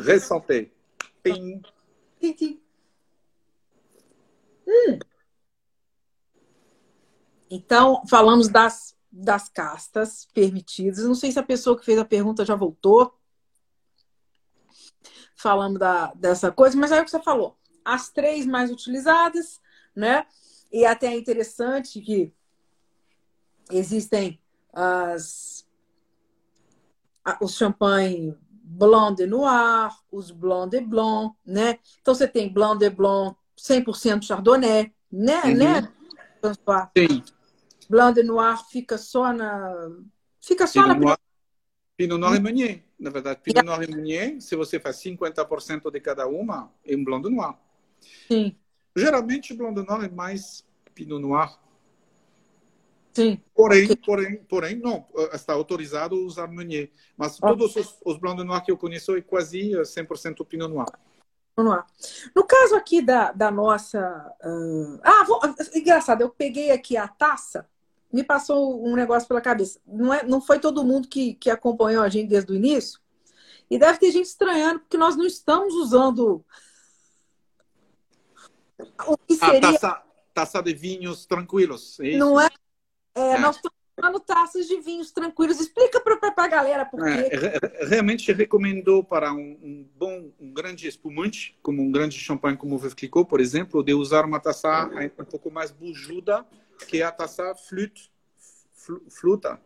Ressanté. Pim. Hum. Então, falamos das, das castas permitidas. Não sei se a pessoa que fez a pergunta já voltou. Falando da, dessa coisa, mas é o que você falou. As três mais utilizadas, né? E até é interessante que existem as, os champanhe Blanc de Noir, os Blanc de Blanc, né? Então você tem Blanc de Blanc 100% Chardonnay, né? Uhum. né? Sim. Blanc de Noir fica só na fica só Pinot na Noir, Pinot Noir e Meunier. Na verdade, Pinot Noir e Meunier, se você faz 50% de cada uma, é um Blanc de Noir. Sim, Geralmente, Blanc de Noir é mais Pinot Noir. Sim. Porém, porém, porém, não, está autorizado usar Meunier. Mas Ah. todos os, os Blanc de Noir que eu conheço é quase eh, 100% Pinot Noir. No caso aqui da, da nossa. ah, Ah, vou- engraçado, eu peguei aqui a taça, me passou um negócio pela cabeça. Não, é, não foi todo mundo que, que acompanhou a gente desde o início. E deve ter gente estranhando, porque nós não estamos usando o que A seria. taça, taça de vinhos tranquilos. É isso? não é, é, É. Nós estamos usando taças de vinhos tranquilos. Explica para a galera por quê. É, re- realmente recomendo para um, um bom, um grande espumante, como um grande champanhe como o Veuve Clicquot, por exemplo, de usar uma taça um pouco mais bujuda, que é a taça flute, flu- fluta,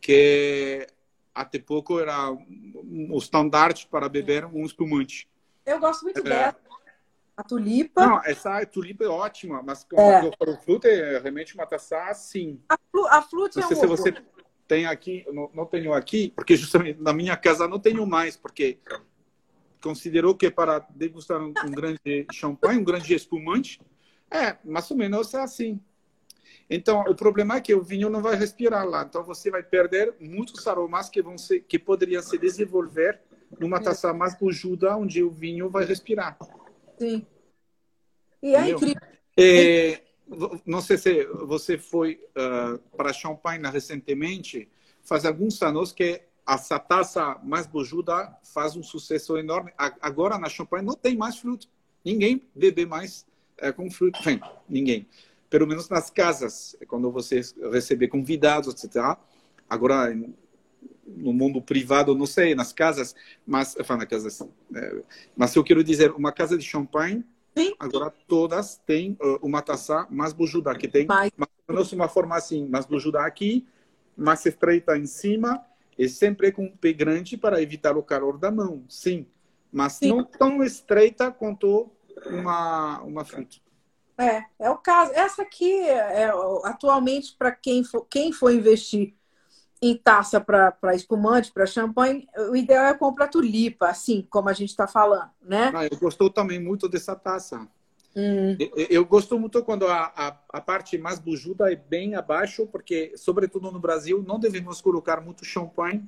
que até pouco era o standard para beber um espumante. Eu gosto muito É. dela. A tulipa. Não, essa tulipa é ótima, mas quando É. falo flute, é realmente uma taça assim. A, flu, a flute Não é sei um se você tem aqui, não, não tenho aqui, porque justamente na minha casa não tenho mais, porque considerou que para degustar um, um grande champanhe, um grande espumante, é, mais ou menos é assim. Então, o problema é que o vinho não vai respirar lá. Então, você vai perder muitos aromas que vão ser, que poderiam se desenvolver numa taça mais bujuda, onde o vinho vai respirar. Sim. E é incrível. É, não sei se você foi ah, para Champagne recentemente, faz alguns anos que essa taça mais bujuda faz um sucesso enorme. Agora na Champagne não tem mais fruto. Ninguém bebe mais eh, com fruto. Bem, ninguém. Pelo menos nas casas, quando você receber convidados, etc. Agora, no mundo privado, não sei, nas casas, mas, enfin, nas casas, eh, mas eu quero dizer, uma casa de champanhe Sim. Agora todas têm uh, uma taça mais bujuda, que tem mais ou uma forma assim, mais bujuda aqui, mais estreita em cima, e sempre com um pé grande para evitar o calor da mão, sim. Mas Sim. não tão estreita quanto uma, uma fruta. É, é o caso. Essa aqui, é, atualmente, para quem for, quem for investir em taça para espumante, para champanhe, o ideal é comprar tulipa, assim como a gente está falando, né? Ah, eu gostou também muito dessa taça. Hum, Eu, eu gosto muito quando a, a, a parte mais bujuda é bem abaixo, porque, sobretudo no Brasil, não devemos colocar muito champanhe,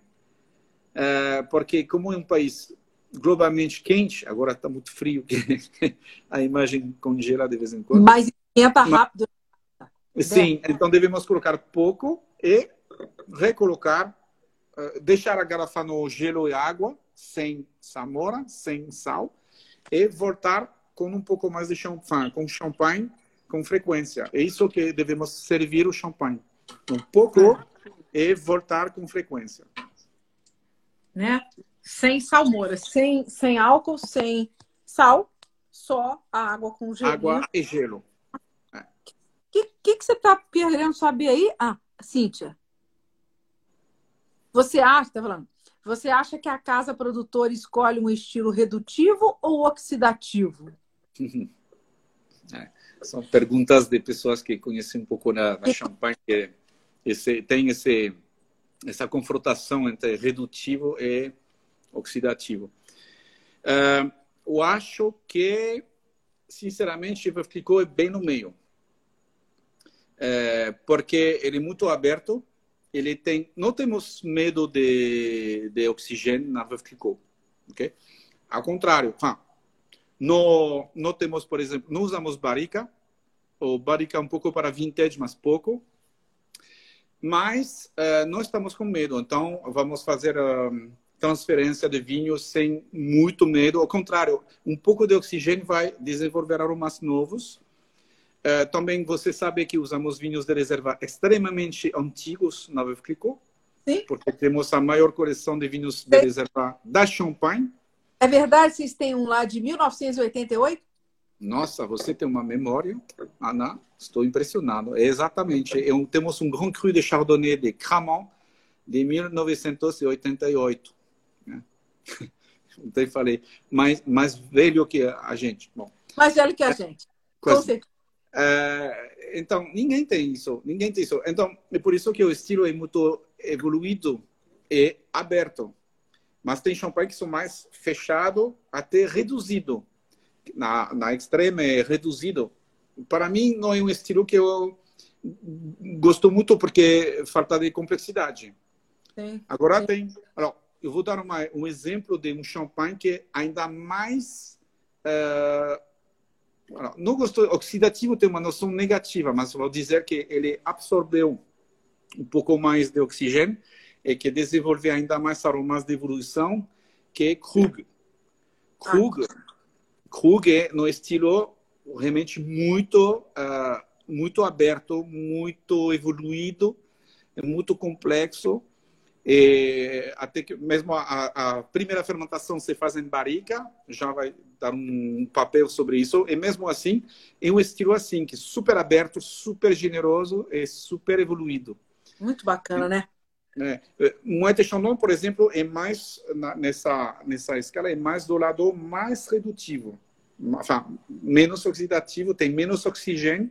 eh, porque como é um país globalmente quente, agora está muito frio, que a imagem congela de vez em quando. mas esquenta rápido. Sim, então devemos colocar pouco e recolocar, eh, deixar a garrafa no gelo e água, sem samora, sem sal, e voltar com um pouco mais de champanhe, com champanhe com frequência. É isso que devemos servir o champanhe. Um pouco e voltar com frequência. né? Sem salmoura, sem, sem álcool, sem sal, só a água com gelinho. Água e gelo. O que, que, que você está querendo saber aí? Ah, Cíntia. Você acha, tá falando, você acha que a casa produtora escolhe um estilo redutivo ou oxidativo? É, são perguntas de pessoas que conhecem um pouco na, na champanhe, que esse, tem esse, essa confrontação entre redutivo e oxidativo. Uh, eu acho que, sinceramente, é bem no meio. É, porque ele é muito aberto, ele tem, não temos medo de, de oxigênio na Clicquot, ok? Ao contrário, não, não temos, por exemplo, não usamos barrica, ou barrica um pouco para vintage, mas pouco. Mas uh, não estamos com medo, então vamos fazer uh, transferência de vinho sem muito medo. Ao contrário, um pouco de oxigênio vai desenvolver aromas novos. Uh, também você sabe que usamos vinhos de reserva extremamente antigos na Veuve Sim. porque temos a maior coleção de vinhos de reserva da Champagne. É verdade, vocês têm um lá de 1988? Nossa, você tem uma memória, Ana. Estou impressionado. É exatamente. Eu, temos um Grand Cru de Chardonnay de Cramont de 1988. Né? Então, falei, mais, mais velho que a gente. Bom, mais velho que a gente. Com certeza. É, então, ninguém tem isso. Ninguém tem isso. Então, é por isso que o estilo é muito evoluído e aberto. Mas tem champanhe que são mais fechado até reduzido na, na extrema é reduzido. Para mim, não é um estilo que eu gosto muito porque falta de complexidade. Sim. Agora Sim. tem. Alors, eu vou dar uma, um exemplo de um champanhe que é ainda mais. Uh, não oxidativo tem uma noção negativa, mas vou dizer que ele absorveu um pouco mais de oxigênio e que desenvolveu ainda mais aromas de evolução, que Krug. Krug. Krug é no estilo realmente muito, uh, muito aberto, muito evoluído, é muito complexo. E até que mesmo a, a, primeira fermentação se faz em barrica, já vai dar um papel sobre isso. E mesmo assim, é um estilo assim, que é super aberto, super generoso e super evoluído. Muito bacana, né? É. Moët Chandon, por exemplo, é mais nessa nessa escala é mais do lado mais redutivo enfin, menos oxidativo, tem menos oxigênio.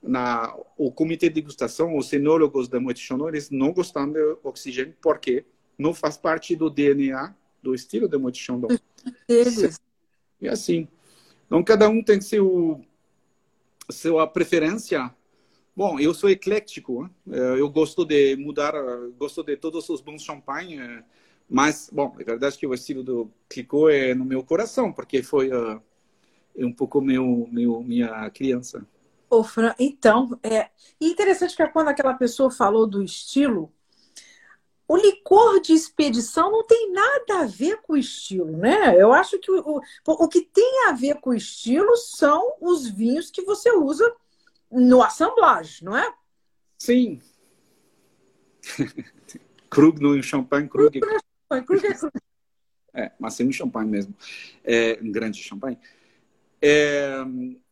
Na, o comitê de degustação, os cenólogos da Moët Chandon, eles não gostam de oxigênio porque não faz parte do DNA do estilo da Moët Chandon. Eles. E assim. Então, cada um tem seu, sua preferência. Bom, eu sou eclético. Hein? Eh, eu gosto de mudar, gosto de todos os bons champanhes. Eh, mas, bom, é verdade que o estilo do Clicquot é no meu coração, porque foi... Uh, é um pouco meu, meu minha criança. Ô, Fran, então, é interessante que quando aquela pessoa falou do estilo, o licor de expedição não tem nada a ver com o estilo, né? Eu acho que o, o, o que tem a ver com o estilo são os vinhos que você usa no assemblage, não é? Sim. Krug no champanhe, Krug. Krug é Krug. É, Krug. é, mas sim um champanhe mesmo. É um grande champanhe. É,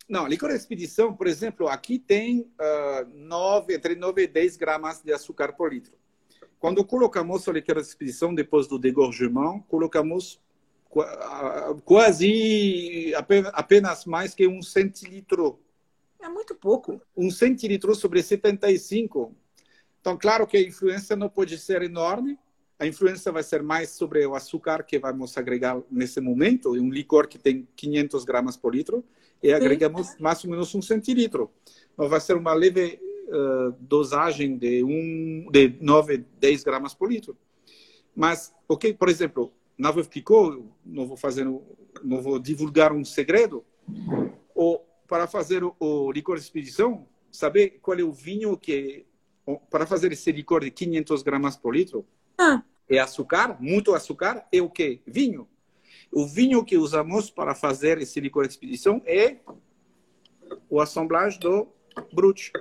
não, licor de expedição, por exemplo, aqui tem uh, nove, entre 9 e 10 gramas de açúcar por litro. Quando colocamos de expedição depois do degorgement, colocamos quase apenas mais que um centilitro. É muito pouco. Um centilitro sobre 75. Então, claro que a influência não pode ser enorme, a influência vai ser mais sobre o açúcar que vamos agregar nesse momento, um licor que tem 500 gramas por litro, e agregamos Sim. mais ou menos um centilitro. Então, vai ser uma leve uh, dosagem de, um, de 9, 10 gramas por litro. Mas, ok, por exemplo, na Clicquot, não vou fazer, não vou divulgar um segredo, ou para fazer o, o licor de expedição, saber qual é o vinho que, para fazer esse licor de 500 gramas por litro, ah. É açúcar, muito açúcar, é o que? Vinho. O vinho que usamos para fazer esse licor de expedição é o assemblage do Brut.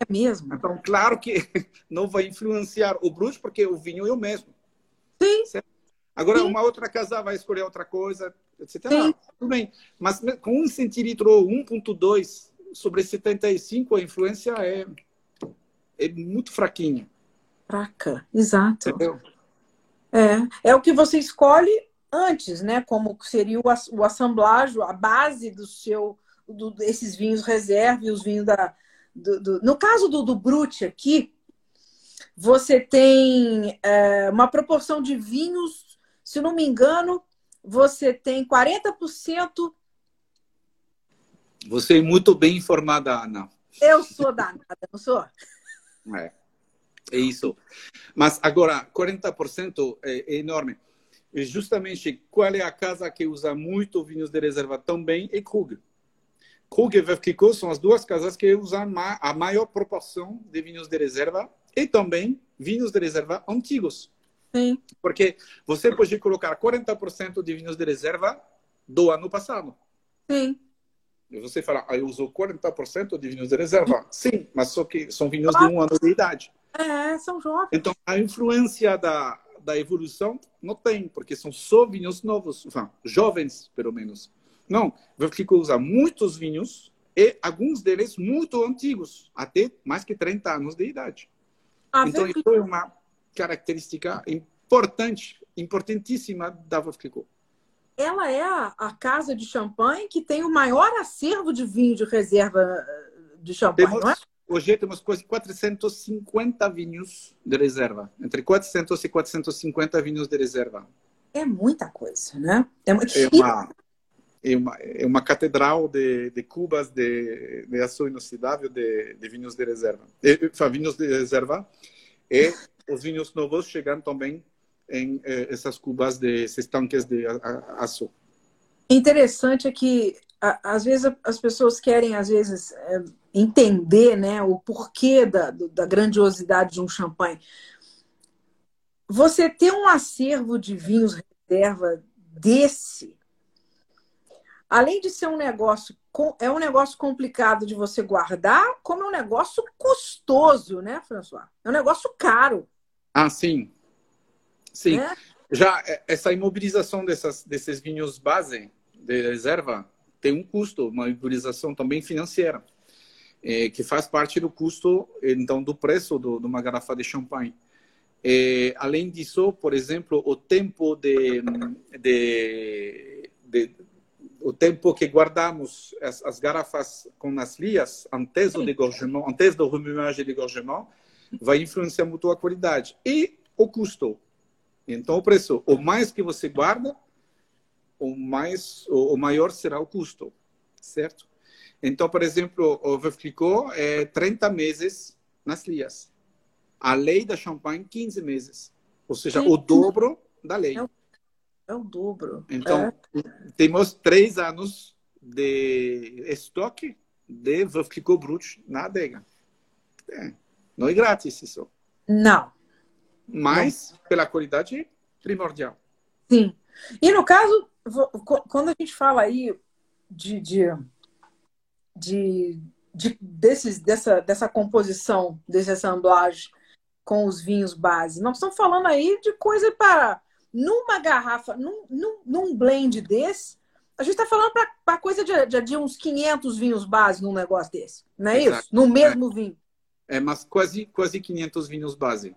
É mesmo? Então, claro que não vai influenciar o Brut, porque o vinho é o mesmo. Sim. Certo? Agora, Sim. uma outra casa vai escolher outra coisa, etc. Sim. tudo bem. Mas com um centilitro 1,2 sobre 75, a influência é, é muito fraquinha fraca, exato. Entendeu? É, é o que você escolhe antes, né? Como seria o, o assemblagem, a base do seu, do, desses vinhos reserva e os vinhos da. Do, do... No caso do, do Brut aqui, você tem é, uma proporção de vinhos, se não me engano, você tem 40%. Você é muito bem informada, Ana. Eu sou danada, não sou? É. É isso. Mas agora, 40% é, é enorme. E justamente, qual é a casa que usa muito vinhos de reserva também? É Krug. Krug e Clicquot são as duas casas que usam a maior proporção de vinhos de reserva e também vinhos de reserva antigos. Sim. Porque você pode colocar 40% de vinhos de reserva do ano passado. Sim. E você fala, ah, eu uso 40% de vinhos de reserva. Sim, mas só que são vinhos de um ano de idade. É, são jovens. Então, a influência da, da evolução não tem, porque são só vinhos novos, enfin, jovens, pelo menos. Não, Vertico usa muitos vinhos e alguns deles muito antigos, até mais que 30 anos de idade. Ah, então, isso é uma característica importante, importantíssima da Vertico. Ela é a, a, casa de champanhe que tem o maior acervo de vinho de reserva eh, de champanhe, temos, não é? Hoje temos quase 450 vinhos de reserva, entre 400 e 450 vinhos de reserva. É muita coisa, né? É, é uma, é uma, é uma catedral de, de cubas de, de aço inoxidável de, de vinhos de reserva. E, vinhos de reserva e os vinhos novos chegam também em eh, essas cubas de esses tanques de aço. Interessante é que às vezes as pessoas querem às vezes é, entender, né, o porquê da, da grandiosidade de um champanhe. Você ter um acervo de vinhos reserva desse além de ser um negócio, é um negócio complicado de você guardar, como é um negócio custoso, né, François? É um negócio caro. Ah, sim. Sim. É? Já é, essa imobilização dessas, desses vinhos base de reserva tem um custo, uma imobilização também financeira, é, que faz parte do custo, então, do preço de uma garrafa de champanhe. É, além disso, por exemplo, o tempo de, de, de o tempo que guardamos as, as garrafas com as lias antes do degorgement, antes do remuage e degorgement, vai influenciar muito a qualidade. E o custo. Então, o preço, o mais que você guarda, o, mais, o, maior será o custo, certo? Então, por exemplo, o Veuve é 30 meses nas lias. A lei da champanhe, 15 meses. Ou seja, o dobro da lei. É o é o dobro. Então, é. temos três anos de estoque de Veuve Brut na adega. É. Não é grátis isso. Não. Mas, não. pela qualidade, primordial. Sim. E no caso, quando a gente fala aí de, de, de, de desses, dessa, dessa composição, desse assemblagem com os vinhos base, nós estamos falando aí de coisa para numa garrafa, num, num, num blend desse, a gente está falando para coisa de, de, de, uns 500 vinhos base num negócio desse, não é Exato. isso? No mesmo é. vinho. É, mas quase, quase 500 vinhos base.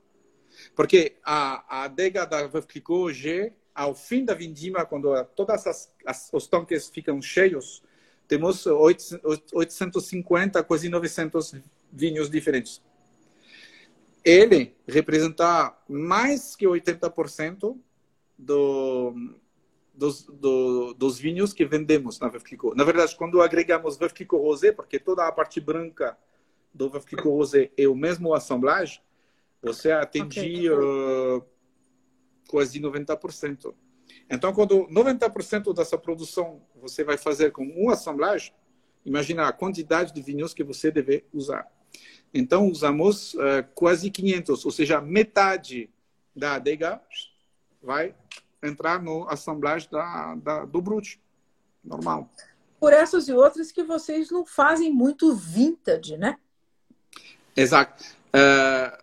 Porque a, a adega da Veuve hoje, ao fim da vindima, quando todas as, as, os tanques ficam cheios, temos 850, quase 900 vinhos diferentes. Ele representa mais que 80% do, dos, do, dos vinhos que vendemos na Clicquot. Na verdade, quando agregamos Clicquot Rosé, porque toda a parte branca do Clicquot Rosé é o mesmo assemblage, você atende okay. uh, quase 90%. Então, quando 90% dessa produção você vai fazer com um assemblage, imagina a quantidade de vinhos que você deve usar. Então, usamos uh, quase 500, ou seja, metade da adega vai entrar no assemblagem da, da, do Brut. Normal. Por essas e outras que vocês não fazem muito vintage, né? Exato. Uh,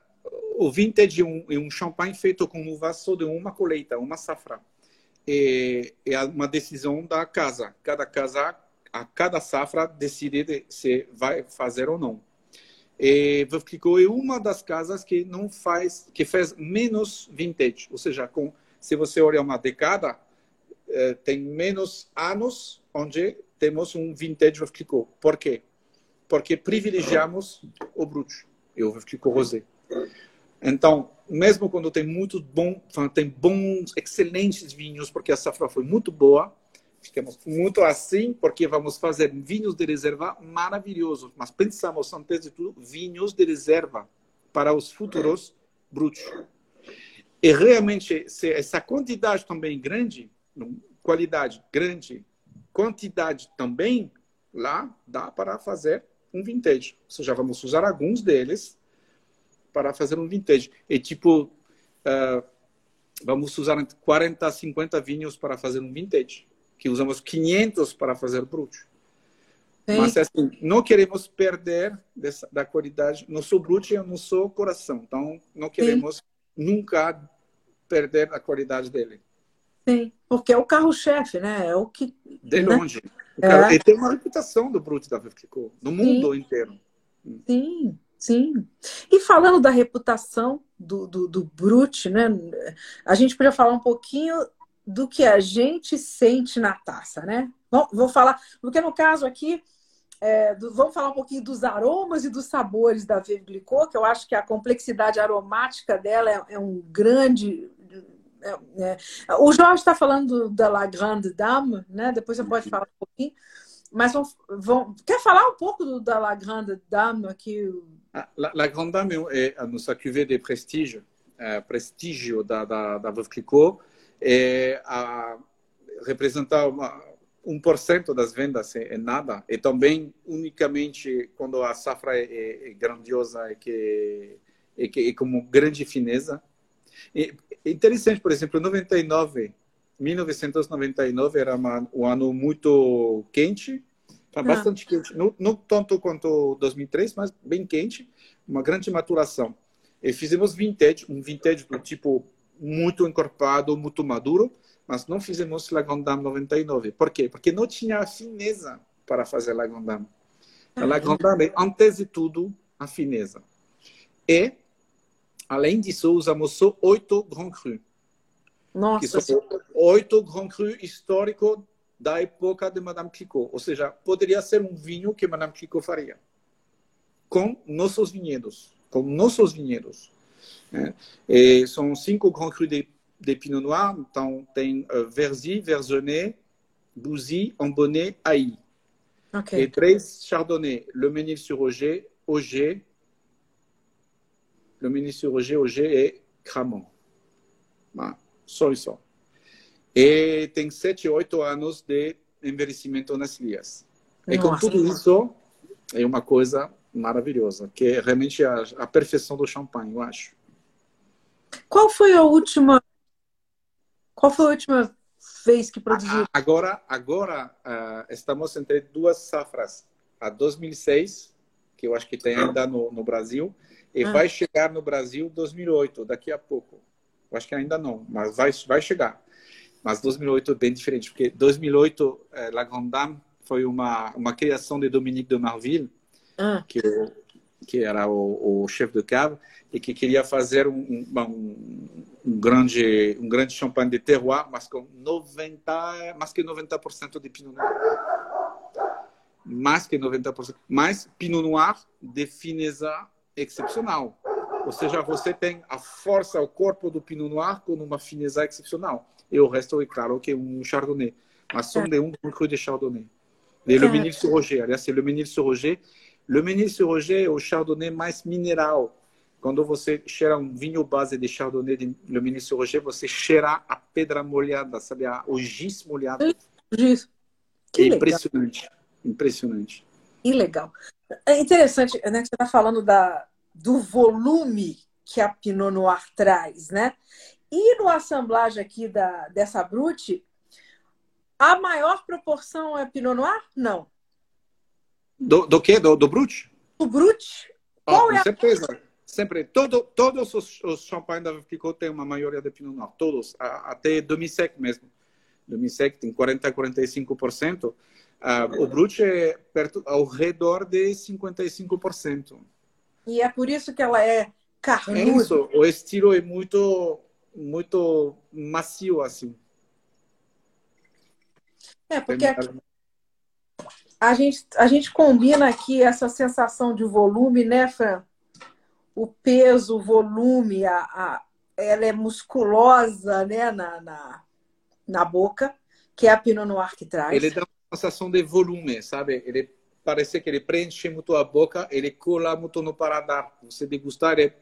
o vintage é um, é um champanhe feito com uva só de uma colheita, uma safra. É, é uma decisão da casa. Cada casa, a cada safra, decide se vai fazer ou não. E Veuve Clicquot é uma das casas que não faz, que faz menos vintage, ou seja, com se você olhar uma década, eh, tem menos anos onde temos um vintage Veuve Clicquot. Por quê? Porque privilegiamos o Brut e o Clicquot Rosé. Então, mesmo quando tem muito bom, tem bons, excelentes vinhos, porque a safra foi muito boa, ficamos muito assim, porque vamos fazer vinhos de reserva maravilhosos. Mas pensamos, antes de tudo, vinhos de reserva para os futuros brutos. E realmente, essa quantidade também grande, qualidade grande, quantidade também, lá dá para fazer um vintage. Ou seja, vamos usar alguns deles para fazer um vintage. E tipo, uh, vamos usar 40 a 50 vinhos para fazer um vintage, que usamos 500 para fazer brut. Sim. Mas assim, não queremos perder dessa, da qualidade. Nosso brut é o nosso coração. Então, não queremos Sim. Nunca perder a qualidade dele. Sim, porque é o carro-chefe, né? É o que. De né? longe. É. Ele tem uma reputação do Brut da Vivclicô, no mundo Sim. inteiro. Sim, sim. E falando da reputação do, do, do Brut, né? A gente podia falar um pouquinho do que a gente sente na taça, né? Bom, vou falar, porque no caso aqui é, do, vamos falar um pouquinho dos aromas e dos sabores da Veuve Clicquot, que eu acho que a complexidade aromática dela é, é um grande. É, é o Jorge está falando da La Grande Dame, né? Depois você pode falar um pouquinho. Mas vão, vão, quer falar um pouco do, da La Grande Dame aqui? Ah, La, La Grande Dame é a nossa cuvée de prestígio, é, prestígio da, da, da Veuve Clicquot, é representar uma, 1% das vendas é, é, nada. E também, unicamente, quando a safra é, é, é grandiosa, é que, é que é como grande fineza. É interessante, por exemplo, 99, 1999 era uma, um ano muito quente, ah. bastante quente, não, não tanto quanto 2003, mas bem quente, uma grande maturação. E fizemos vintage, um vintage do tipo muito encorpado, muito maduro, mas não fizemos La Grande Dame 99. Por quê? Porque não tinha a fineza para fazer La Grande Dame. A La Grande Dame é, antes de tudo, a fineza. E, além disso, usamos só oito Grand Cru. Nossa! Que são oito Grand Cru históricos da época de Madame Clicquot. Ou seja, poderia ser um vinho que Madame Clicquot faria. Com nossos vinhedos. Com nossos vinhedos. É. são cinco Grand Cru de des Pinot Noirs. Então, tem uh, Verzy, Verzenay, Bouzy, Ambonnet, Haï. Okay. E três Chardonnay. Le Ménil-sur-Oger, Auger. Le Ménil-sur-Oger, Auger e Cramont. Ah, só isso. E tem sete, oito anos de envelhecimento nas lias. E com tudo isso, é uma coisa maravilhosa, que é realmente a, a perfeição do champanhe, eu acho. Qual foi a última qual foi a última vez que produziu? Agora, agora uh, estamos entre duas safras. A 2006, que eu acho que tem ainda no, no Brasil, e ah. vai chegar no Brasil 2008, daqui a pouco. Eu acho que ainda não, mas vai, vai chegar. Mas 2008 é bem diferente, porque 2008, eh, La Grande Dame foi uma, uma criação de Dominique de Marville, ah. que, que era o, o chefe de cave, e que queria fazer um, um, um, grande um grande champanhe de terroir, mas com 90 mais que 90% de Pinot Noir. Mais que 90%. Mas Pinot Noir de fineza excepcional. Ou seja, você tem a força, o corpo do Pinot Noir com uma fineza excepcional. E o resto é claro que é um Chardonnay. Mas são de um cru de Chardonnay. De Le Ménil-sur-Roger. Aliás, c'est Le Ménil-sur-Roger. Le Ménil-sur-Roger é o Chardonnay mais mineral quando você cheira um vinho base de Chardonnay de Le Ministre Roger, você cheira a pedra molhada, sabe? O giz molhado. Giz. Que é impressionante. Legal. Impressionante. Que legal. É interessante, né? Você está falando da, do volume que a Pinot Noir traz, né? E no assemblagem aqui da, dessa Brute, a maior proporção é Pinot Noir? Não. Do, do que? Do, do Brute? Do? Qual oh, é com certeza. A sempre todo, todos os, os champanhes da Clicquot têm uma maioria de Pinot Noir, todos, até demi-sec mesmo. Demi-sec tem 40 45%. Uh, o Brut é perto, ao redor de 55%. E é por isso que ela é carnuda. É isso, o estilo é muito, muito macio, assim. É, porque aqui, a, gente, a gente combina aqui essa sensação de volume, né, Fran? o peso, o volume, a, a, ela é musculosa né, na, na, na boca, que é a Pinot Noir que traz. Ele dá uma sensação de volume, sabe? Ele parece que ele preenche muito a boca, ele cola muito no paladar. Você degustar, ele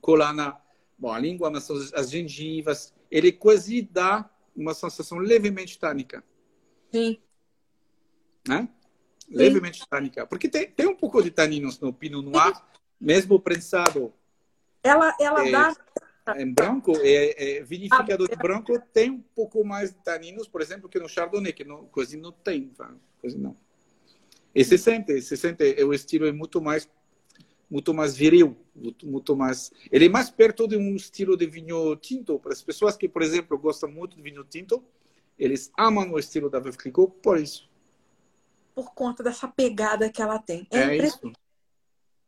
cola na bom, a língua, mas as gengivas. Ele quase dá uma sensação levemente tânica. Sim. Né? Sim. Levemente tânica. Porque tem, tem um pouco de taninos no Pinot Noir, mesmo prensado. Ela, ela, é... dá, em branco, é, é vinificador de branco tem um pouco mais de taninos, por exemplo, que no Chardonnay, que no coisa não tem, coisa não. E se sente, se sente, o estilo é muito mais muito mais viril, muito, muito, mais. Ele é mais perto de um estilo de vinho tinto. Para as pessoas que, por exemplo, gostam muito de vinho tinto, eles amam o estilo da Veuve Clicquot por isso. Por conta dessa pegada que ela tem. É, é isso.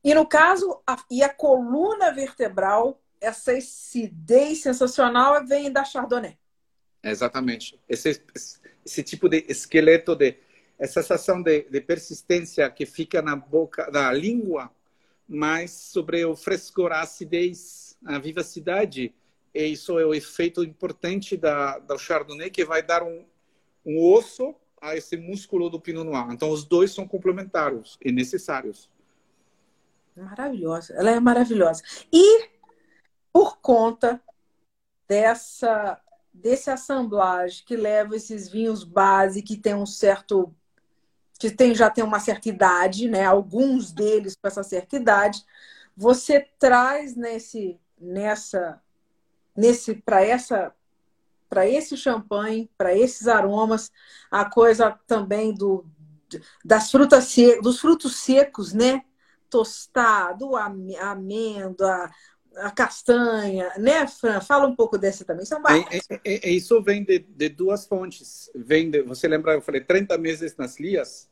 E no caso, a, e a coluna vertebral, essa acidez sensacional vem da Chardonnay. Exatamente. Esse, esse tipo de esqueleto, de, essa sensação de, de persistência que fica na boca, na língua, mas sobre o frescor, a acidez, a vivacidade. E isso é o efeito importante da, da Chardonnay, que vai dar um, um osso a esse músculo do Pinot Noir. Então, os dois são complementares e necessários. Maravilhosa, ela é maravilhosa. E por conta dessa desse assemblagem que leva esses vinhos base que tem um certo que tem, já tem uma certa idade, né? Alguns deles com essa certa idade, você traz nesse nessa nesse para essa para esse champanhe, para esses aromas, a coisa também do das frutas secas, dos frutos secos, né? Tostado, a amêndoa, a castanha, né, Fran? Fala um pouco desse também. São é, é, é, isso vem de, de, duas fontes. Vem de, você lembra, eu falei 30 meses nas lias,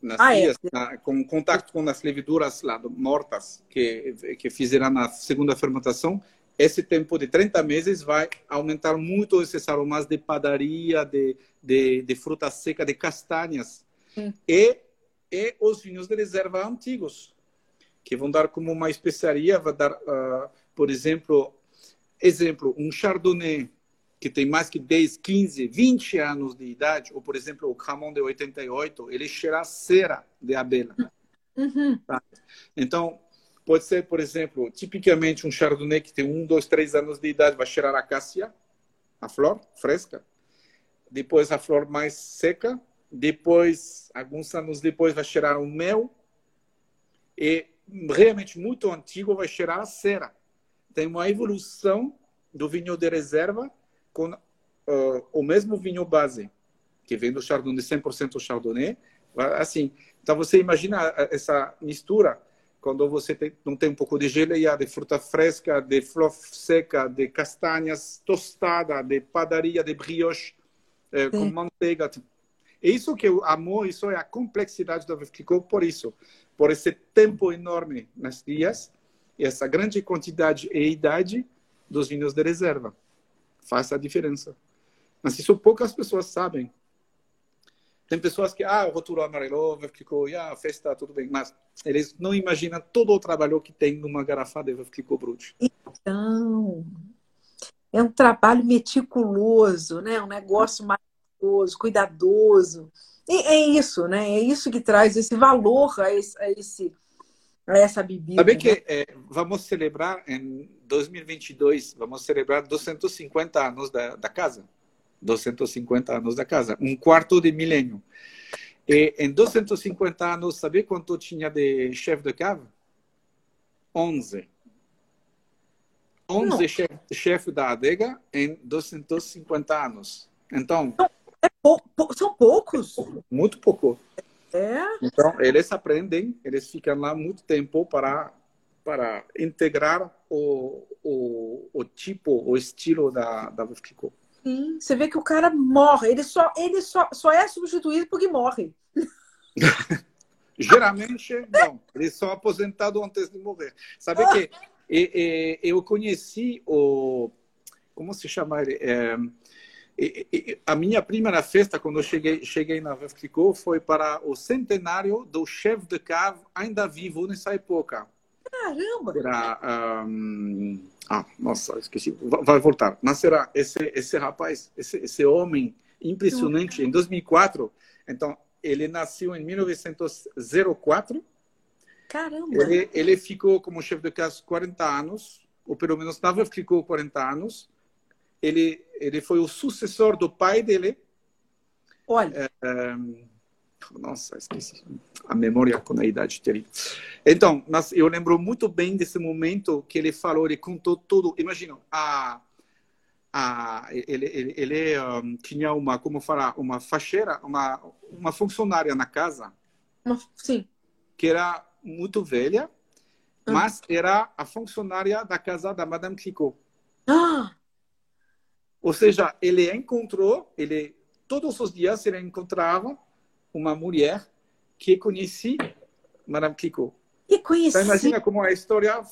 nas ah, é? lias, é. na, com contato com as leveduras lá, mortas que, que fizeram na segunda fermentação. Esse tempo de 30 meses vai aumentar muito esses aromas de padaria, de, de, de fruta seca, de castanhas. E, e os vinhos de reserva antigos, que vão dar como uma especiaria, vai dar, uh, por exemplo, exemplo, um chardonnay que tem mais que 10, 15, 20 anos de idade, ou por exemplo, o Camon de 88, ele cheira cera de abelha. Uhum. Tá? Então, pode ser, por exemplo, tipicamente um chardonnay que tem um, dois, três anos de idade vai cheirar a cássia, a flor fresca. Depois a flor mais seca. Depois, alguns anos depois, vai cheirar o mel. E realmente muito antigo vai cheirar a cera. Tem uma evolução do vinho de reserva com uh, o mesmo vinho base, que vem do Chardonnay, 100% Chardonnay. Assim, então você imagina essa mistura quando você tem, não tem um pouco de geleia, de fruta fresca, de flor seca, de castanhas tostada, de padaria, de brioche eh, com manteiga. É isso que eu amo, isso é a complexidade do Veuve por isso por esse tempo enorme nas dias e essa grande quantidade e idade dos vinhos de reserva. Faz a diferença. Mas isso poucas pessoas sabem. Tem pessoas que, ah, rotulou amarelo, ficou, ah, festa, tudo bem. Mas eles não imaginam todo o trabalho que tem numa garrafa de ficou Brut. Então, é um trabalho meticuloso, né? Um negócio maravilhoso, cuidadoso. E é isso, né? É isso que traz esse valor a, esse, a, esse, a essa bebida. Sabe né? que é, vamos celebrar em 2022, vamos celebrar 250 anos da, da casa. 250 anos da casa, um quarto de milênio. E em 250 anos, sabe quanto tinha de chefe de cave? 11. 11 chefes chef da adega em 250 anos. Então, é pou, pou, são poucos? Muito pouco. É? Então, eles aprendem, eles ficam lá muito tempo para, para integrar o, o, o tipo, o estilo da, da Ficou. Sim, você vê que o cara morre, ele só, ele só, só é substituído porque morre. Geralmente, não. Ele é só aposentado antes de morrer. Sabe que eu conheci o. Como se chama ele? É, a minha primeira festa, quando eu cheguei, cheguei na Veuve foi para o centenário do chefe de cave ainda vivo nessa época. Caramba! Era, um... Ah, nossa, esqueci. Vai voltar. Mas era esse, esse rapaz, esse, esse homem impressionante, em 2004. Então, ele nasceu em 1904. Caramba! Ele, ele ficou como chefe de casa 40 anos, ou pelo menos na Veuve 40 anos ele, ele foi o sucessor do pai dele. Olha. É, Nossa, esqueci. A memória com a idade terrível. Então, mas eu lembro muito bem desse momento que ele falou, ele contou tudo. Imagina, a, a, ele, ele, ele um, tinha uma, como falar, uma faxeira, uma, uma funcionária na casa. Sim. Que era muito velha, ah. mas era a funcionária da casa da Madame Clicquot. Ah! Ou seja, ele encontrou, ele todos os dias ele encontrava uma mulher que conhecia Madame Clicquot. E conhecia. Então, imagina como a história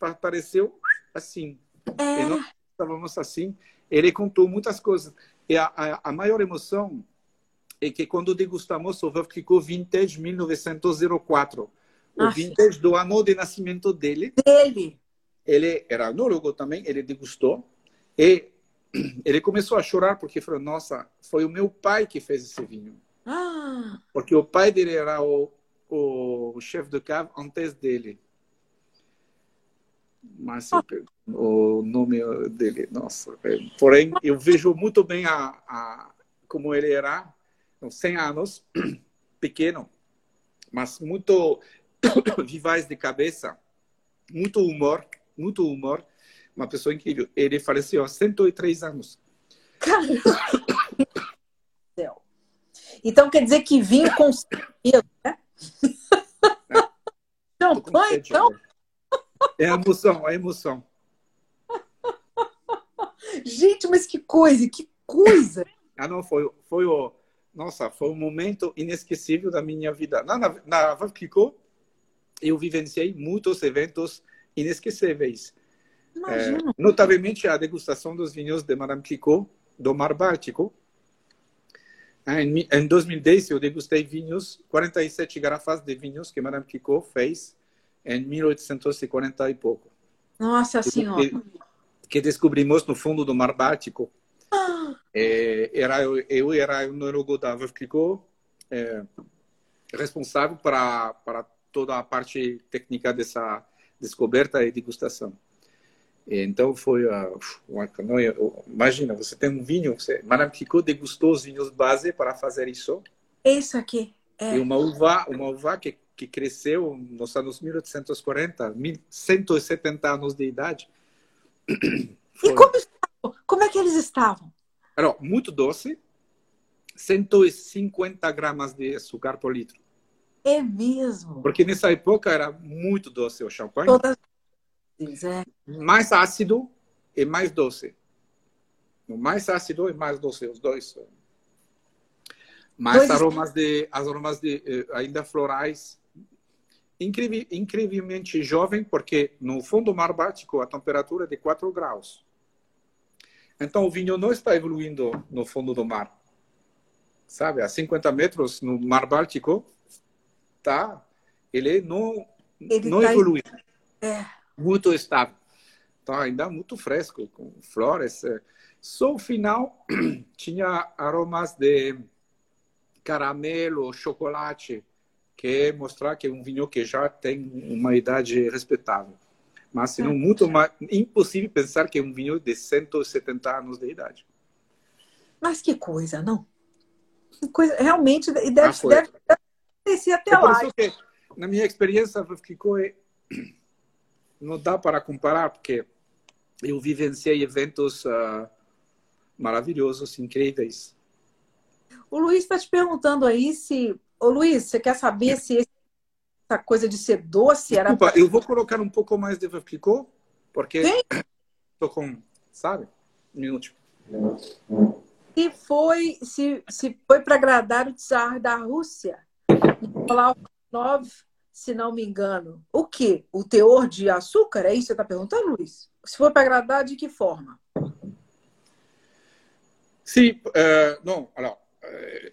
apareceu assim. É. Nós estávamos assim. Ele contou muitas coisas. E a, a, a maior emoção é que quando degustamos o Veuve Clicquot Vintage 1904, o vintage do ano de nascimento dele. Dele. Ele era anólogo também, ele degustou. E ele começou a chorar porque falou: Nossa, foi o meu pai que fez esse vinho. Porque o pai dele era o, o chefe de cave antes dele. Mas o nome dele, nossa. É, porém, eu vejo muito bem a, a como ele era, 100 anos, pequeno, mas muito vivaz de cabeça, muito humor, muito humor uma pessoa incrível. Ele faleceu aos 103 anos. Caramba! Então quer dizer que vinho com medo, né? Champanhe, então? É a emoção, a emoção. Gente, mas que coisa, que coisa! Ah, não, foi, foi o. Nossa, foi um momento inesquecível da minha vida. Na, na, na eu vivenciei muitos eventos inesquecíveis. É, notavelmente a degustação dos vinhos de Madame Clicquot, do Mar Báltico. É, em, em 2010, eu degustei vinhos, 47 garrafas de vinhos que Madame Clicquot fez em 1840 e pouco. Nossa Senhora! Que, que descobrimos no fundo do Mar Báltico. Ah. É, era, eu era o neurólogo da Clicquot, é, responsável para, para toda a parte técnica dessa descoberta e degustação. Então foi uma, imagina, você tem um vinho, você, Madame Clicquot degustou os vinhos base para fazer isso. Isso aqui. É. E uma uva, uma uva que, que cresceu nos anos 1840, 170 anos de idade. Foi. E como, como é que eles estavam? Era muito doce, 150 gramas de açúcar por litro. É mesmo? Porque nessa época era muito doce o champanhe. Todas é. Mais ácido e mais doce. Mais ácido e mais doce, os dois. Mais aromas de, aromas de eh, ainda florais. Incrível, incrivelmente jovem, porque no fundo do mar Báltico a temperatura é de 4 graus. Então o vinho não está evoluindo no fundo do mar. Sabe, a 50 metros no mar Báltico, tá? Ele não, ele não tá evolui. É muito estável. Então, ainda muito fresco, com flores. Só o final tinha aromas de caramelo, chocolate, que é mostrar que é um vinho que já tem uma idade respeitável. Mas, senão, é. muito mais, impossível pensar que é um vinho de 170 anos de idade. Mas que coisa, não? Coisa, realmente, e deve, ah, deve, deve ser até é lá. Que, na minha experiência, ficou não dá para comparar, porque eu vivenciei eventos uh, maravilhosos, incríveis. O Luiz está te perguntando aí se. Ô Luiz, você quer saber se essa coisa de ser doce era. Desculpa, eu vou colocar um pouco mais de Vapicô, porque estou com. Sabe? Um minuto. Se foi, se, se foi para agradar o czar da Rússia, Nicolau Nov se não me engano, o que? O teor de açúcar? É isso que você está perguntando, Luiz? Se for para agradar, de que forma? Sim, uh, não, alors,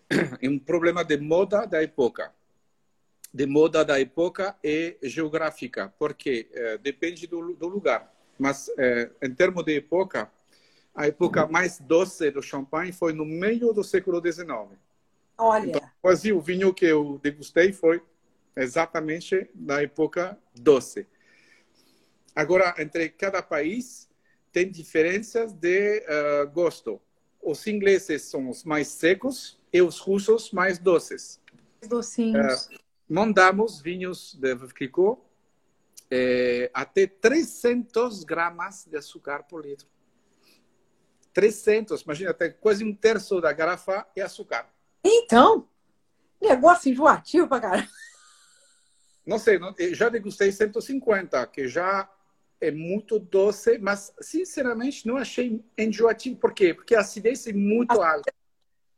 é um problema de moda da época. De moda da época e geográfica, porque uh, depende do, do, lugar. Mas, uh, em termos de época, a época mais doce do champanhe foi no meio do século XIX. Olha. Então, quase o vinho que eu degustei foi exatamente na época doce. Agora, entre cada país, tem diferenças de uh, gosto. Os ingleses são os mais secos e os russos mais doces. docinhos. É, mandamos vinhos de Clicquot é, até 300 gramas de açúcar por litro. 300, imagina, até quase um terço da garrafa é açúcar. Então, negócio enjoativo pra caramba. Não sei, não, já degustei 150, que já é muito doce, mas sinceramente não achei enjoativo. Por quê? Porque a acidez é muito alta.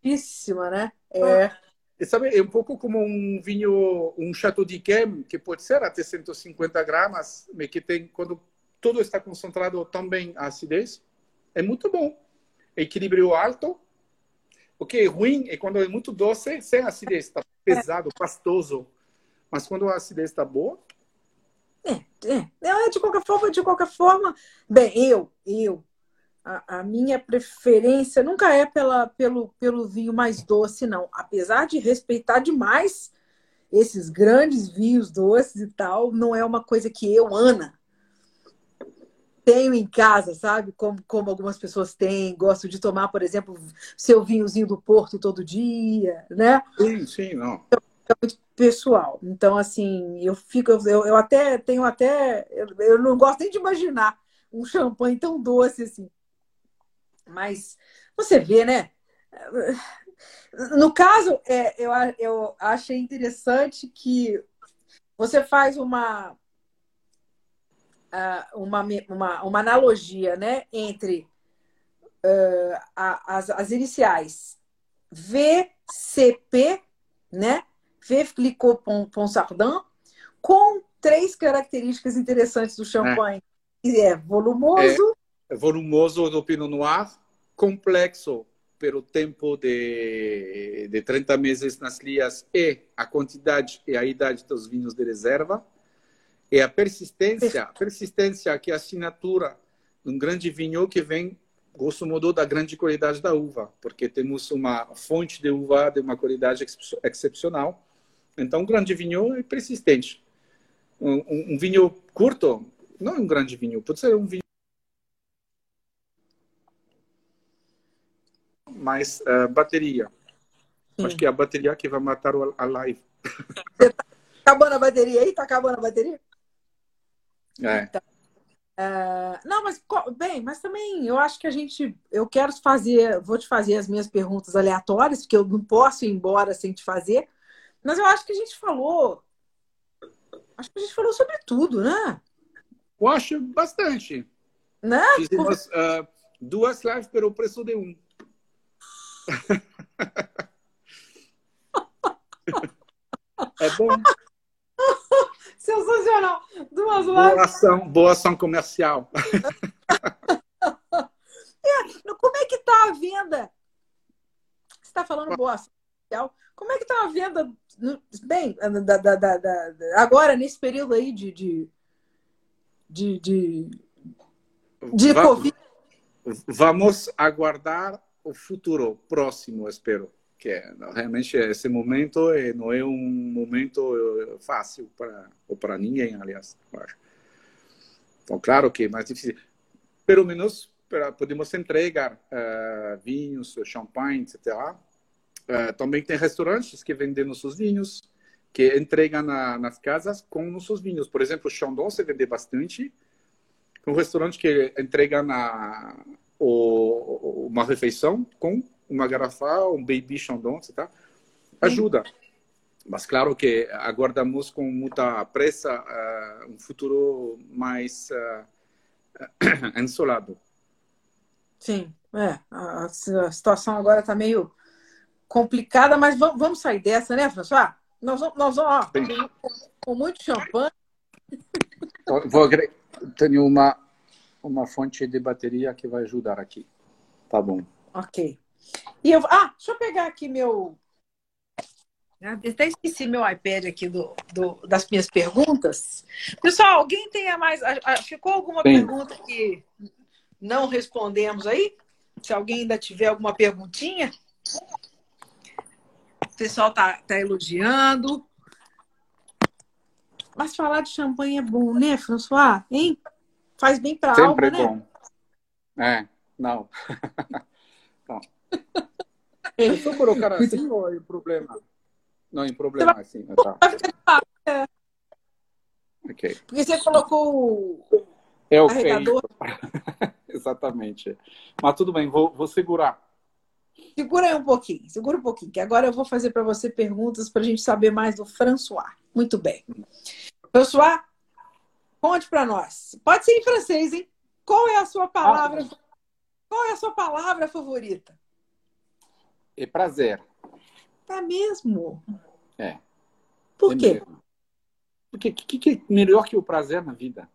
Altíssima, né? É. E sabe, é um pouco como um vinho, um Chateau d'Yquem, que pode ser até 150 gramas, mas que tem, quando tudo está concentrado também a acidez, é muito bom. Equilíbrio alto. O que é ruim é quando é muito doce, sem acidez, está pesado, pastoso. Mas quando a acidez está boa, é, é, é. De qualquer forma, de qualquer forma, bem, eu, eu, a, a, minha preferência nunca é pela, pelo, pelo vinho mais doce, não. Apesar de respeitar demais esses grandes vinhos doces e tal, não é uma coisa que eu, Ana, tenho em casa, sabe? Como, como algumas pessoas têm. Gosto de tomar, por exemplo, seu vinhozinho do Porto todo dia, né? Sim, sim, não. Então, muito pessoal. Então, assim, eu fico, eu, eu até tenho até, eu, eu não gosto nem de imaginar um champanhe tão doce assim. Mas você vê, né? No caso, é, eu, eu achei interessante que você faz uma, uma, uma, uma analogia né, entre uh, as, as iniciais VCP, né? Veuve Ponsardin, com três características interessantes do champanhe. É, é volumoso. É, é volumoso do Pinot Noir, complexo pelo tempo de, de 30 meses nas lias e a quantidade e a idade dos vinhos de reserva. E a persistência, a persistência que é a assinatura de um grande vinho que vem, grosso modo, da grande qualidade da uva, porque temos uma fonte de uva de uma qualidade excepcional então, um grande vinho é persistente. Um, um, um vinho curto não é um grande vinho, pode ser um vinho mais uh, bateria. Sim. Acho que é a bateria que vai matar a live. Tá acabando a bateria aí? Tá acabando a bateria? É. Então, uh, não, mas bem, mas também eu acho que a gente, eu quero fazer, vou te fazer as minhas perguntas aleatórias, porque eu não posso ir embora sem te fazer. Mas eu acho que a gente falou. Acho que a gente falou sobre tudo, né? Eu acho bastante. Né? Fizemos uh, duas lives pelo preço de um. é bom. Sensacional. Duas lives. Boa ação, boa ação comercial. é, como é que tá a venda? Você está falando boa ação. Como é que está a venda bem, da, da, da, agora, nesse período aí de, de, de, de, de vamos, Covid. Vamos aguardar o futuro próximo, espero. Que é, realmente esse momento não é um momento eh, fácil para ou para ninguém, aliás. Então, claro que é mais difícil. Pelo menos podemos entregar uh, vinhos, champanhe, etc Uh, também tem restaurantes que vendem nossos vinhos, que entregam na, nas casas com nossos vinhos. Por exemplo, o Chandon se vende bastante. Um restaurante que entrega na, o, uma refeição com uma garrafa, um baby Chandon, tá? ajuda. Mas claro que aguardamos com muita pressa uh, um futuro mais uh, ensolado. Sim, é. A, a situação agora está meio complicada, mas vamos, sair dessa, né, François? Nós vamos, nós vamos ó, com, muito champanhe. Vou, tenho uma, uma fonte de bateria que vai ajudar aqui. Tá bom. Ok. E eu, ah, deixa eu pegar aqui meu. Até esqueci meu iPad aqui do, do, das minhas perguntas. Pessoal, alguém tenha mais. Ficou alguma pergunta que não respondemos aí? Se alguém ainda tiver alguma perguntinha pessoal tá, tá elogiando. Mas falar de champanhe é bom, né, François? Hein? Faz bem para a alma, é né? bom. É, não. não. É só colocar assim ou é problema? Não tem problema, vai... assim. Tá. Vai ficar é. Ok. Porque você colocou o é o. Exatamente. Mas tudo bem, vou, vou segurar. Segura aí um pouquinho, segura um pouquinho, que agora eu vou fazer para você perguntas para a gente saber mais do François. Muito bem. François, conte para nós. Pode ser em francês, hein? Qual é a sua palavra? Ah, qual é a sua palavra favorita? É prazer. Tá mesmo? É. Por é quê? Mesmo. Porque o que, que é melhor que o prazer na vida?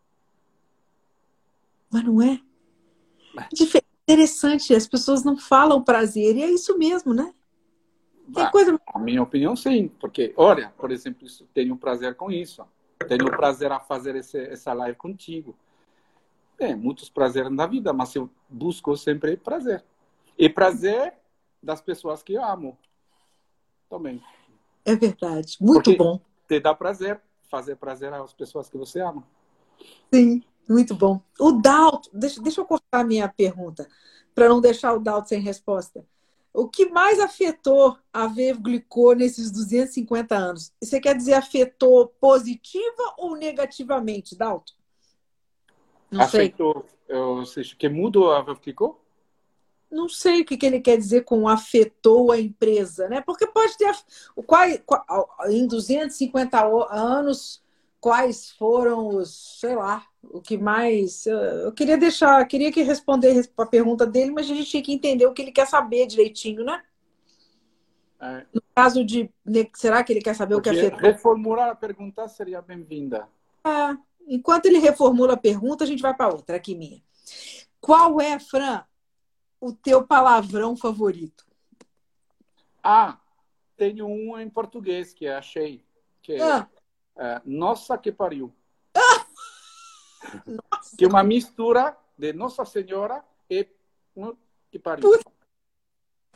Mas não é? Interessante, as pessoas não falam prazer, e é isso mesmo, né? Tem coisa... A minha opinião, sim, porque, olha, por exemplo, tenho prazer com isso, tenho prazer a fazer esse, essa live contigo. É, muitos prazeres na vida, mas eu busco sempre prazer. E prazer das pessoas que eu amo também. É verdade, muito porque bom. Te dá prazer fazer prazer às pessoas que você ama. Sim. Muito bom. O Dalton, deixa, deixa eu cortar a minha pergunta, para não deixar o Dalton sem resposta. O que mais afetou a Glicô nesses 250 anos? Você quer dizer afetou positiva ou negativamente, Dalton? Não afetou, sei. Ou seja, que mudou a Glicô? Não sei o que, que ele quer dizer com afetou a empresa, né? Porque pode ter. Qual, em 250 anos, quais foram os, sei lá, o que mais. Eu queria deixar, queria que responder a pergunta dele, mas a gente tinha que entender o que ele quer saber direitinho, né? É. No caso de. Será que ele quer saber Porque o que afetou? Reformular a pergunta seria bem-vinda. É. Enquanto ele reformula a pergunta, a gente vai para outra, aqui minha. Qual é, Fran, o teu palavrão favorito? Ah, tenho um em português que achei. Que ah. é Nossa que pariu. Nossa. Que é uma mistura de Nossa Senhora e que pariu.